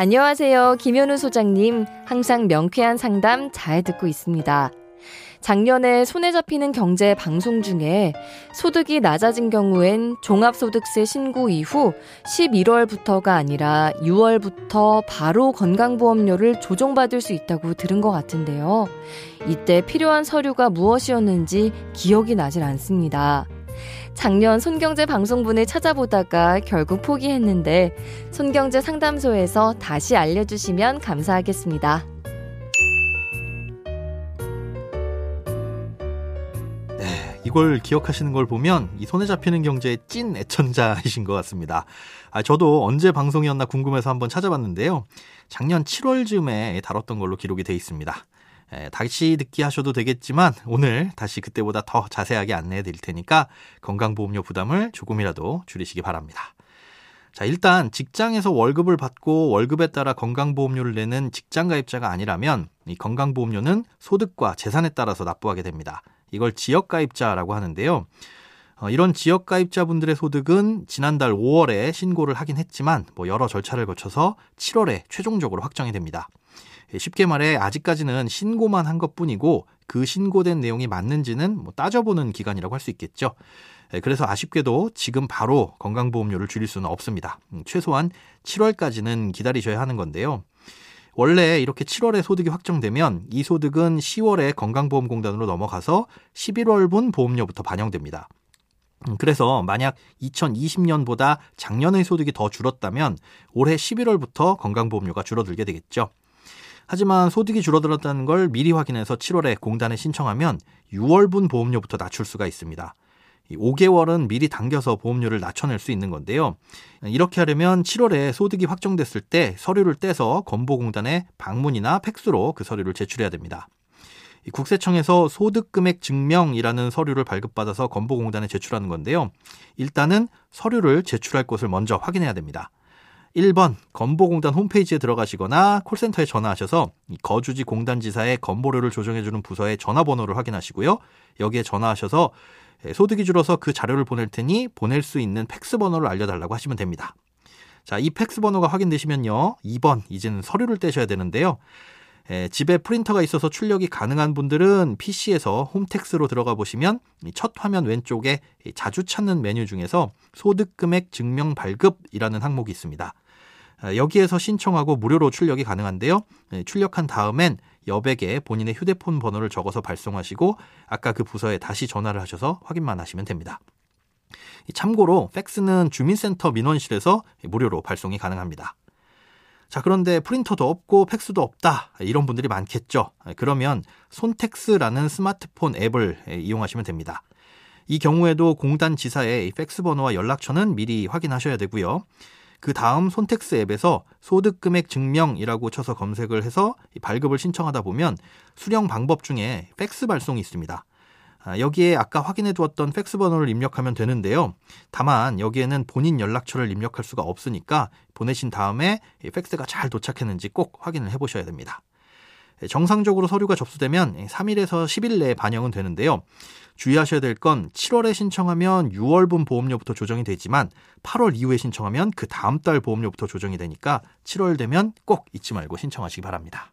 안녕하세요. 김현우 소장님. 항상 명쾌한 상담 잘 듣고 있습니다. 작년에 손에 잡히는 경제 방송 중에 소득이 낮아진 경우엔 종합소득세 신고 이후 11월부터가 아니라 6월부터 바로 건강보험료를 조정받을 수 있다고 들은 것 같은데요. 이때 필요한 서류가 무엇이었는지 기억이 나질 않습니다. 작년 손경제 방송분을 찾아보다가 결국 포기했는데 손경제 상담소에서 다시 알려주시면 감사하겠습니다. 네, 이걸 기억하시는 걸 보면 이 손에 잡히는 경제의 찐 애천자이신 것 같습니다. 아, 저도 언제 방송이었나 궁금해서 한번 찾아봤는데요. 작년 7월쯤에 다뤘던 걸로 기록이 돼 있습니다. 에, 다시 듣기 하셔도 되겠지만 오늘 다시 그때보다 더 자세하게 안내해 드릴 테니까 건강보험료 부담을 조금이라도 줄이시기 바랍니다. 자, 일단 직장에서 월급을 받고 월급에 따라 건강보험료를 내는 직장가입자가 아니라면 이 건강보험료는 소득과 재산에 따라서 납부하게 됩니다. 이걸 지역가입자라고 하는데요. 어, 이런 지역가입자분들의 소득은 지난달 5월에 신고를 하긴 했지만 뭐 여러 절차를 거쳐서 7월에 최종적으로 확정이 됩니다. 예, 쉽게 말해 아직까지는 신고만 한 것뿐이고 그 신고된 내용이 맞는지는 뭐 따져보는 기간이라고 할 수 있겠죠. 예, 그래서 아쉽게도 지금 바로 건강보험료를 줄일 수는 없습니다. 음, 최소한 7월까지는 기다리셔야 하는 건데요. 원래 이렇게 7월에 소득이 확정되면 이 소득은 10월에 건강보험공단으로 넘어가서 11월분 보험료부터 반영됩니다. 음, 그래서 만약 2020년보다 작년의 소득이 더 줄었다면 올해 11월부터 건강보험료가 줄어들게 되겠죠. 하지만 소득이 줄어들었다는 걸 미리 확인해서 7월에 공단에 신청하면 6월분 보험료부터 낮출 수가 있습니다. 5개월은 미리 당겨서 보험료를 낮춰낼 수 있는 건데요. 이렇게 하려면 7월에 소득이 확정됐을 때 서류를 떼서 건보공단에 방문이나 팩스로 그 서류를 제출해야 됩니다. 국세청에서 소득금액 증명이라는 서류를 발급받아서 건보공단에 제출하는 건데요. 일단은 서류를 제출할 곳을 먼저 확인해야 됩니다. 1번 건보공단 홈페이지에 들어가시거나 콜센터에 전화하셔서 거주지 공단지사의 건보료를 조정해주는 부서의 전화번호를 확인하시고요. 여기에 전화하셔서 소득이 줄어서 그 자료를 보낼 테니 보낼 수 있는 팩스 번호를 알려달라고 하시면 됩니다. 자, 이 팩스 번호가 확인되시면요. 2번 이제는 서류를 떼셔야 되는데요. 에, 집에 프린터가 있어서 출력이 가능한 분들은 PC에서 홈택스로 들어가 보시면 첫 화면 왼쪽에 자주 찾는 메뉴 중에서 소득금액 증명 발급이라는 항목이 있습니다. 여기에서 신청하고 무료로 출력이 가능한데요. 출력한 다음엔 여백에 본인의 휴대폰 번호를 적어서 발송하시고 아까 그 부서에 다시 전화를 하셔서 확인만 하시면 됩니다. 참고로 팩스는 주민센터 민원실에서 무료로 발송이 가능합니다. 자, 그런데 프린터도 없고 팩스도 없다. 이런 분들이 많겠죠. 그러면 손택스라는 스마트폰 앱을 이용하시면 됩니다. 이 경우에도 공단 지사의 팩스 번호와 연락처는 미리 확인하셔야 되고요. 그 다음 손택스 앱에서 소득금액 증명이라고 쳐서 검색을 해서 발급을 신청하다 보면 수령 방법 중에 팩스 발송이 있습니다. 아, 여기에 아까 확인해 두었던 팩스 번호를 입력하면 되는데요. 다만 여기에는 본인 연락처를 입력할 수가 없으니까 보내신 다음에 팩스가 잘 도착했는지 꼭 확인을 해 보셔야 됩니다. 정상적으로 서류가 접수되면 3일에서 10일 내에 반영은 되는데요. 주의하셔야 될 건 7월에 신청하면 6월분 보험료부터 조정이 되지만 8월 이후에 신청하면 그 다음 달 보험료부터 조정이 되니까 7월 되면 꼭 잊지 말고 신청하시기 바랍니다.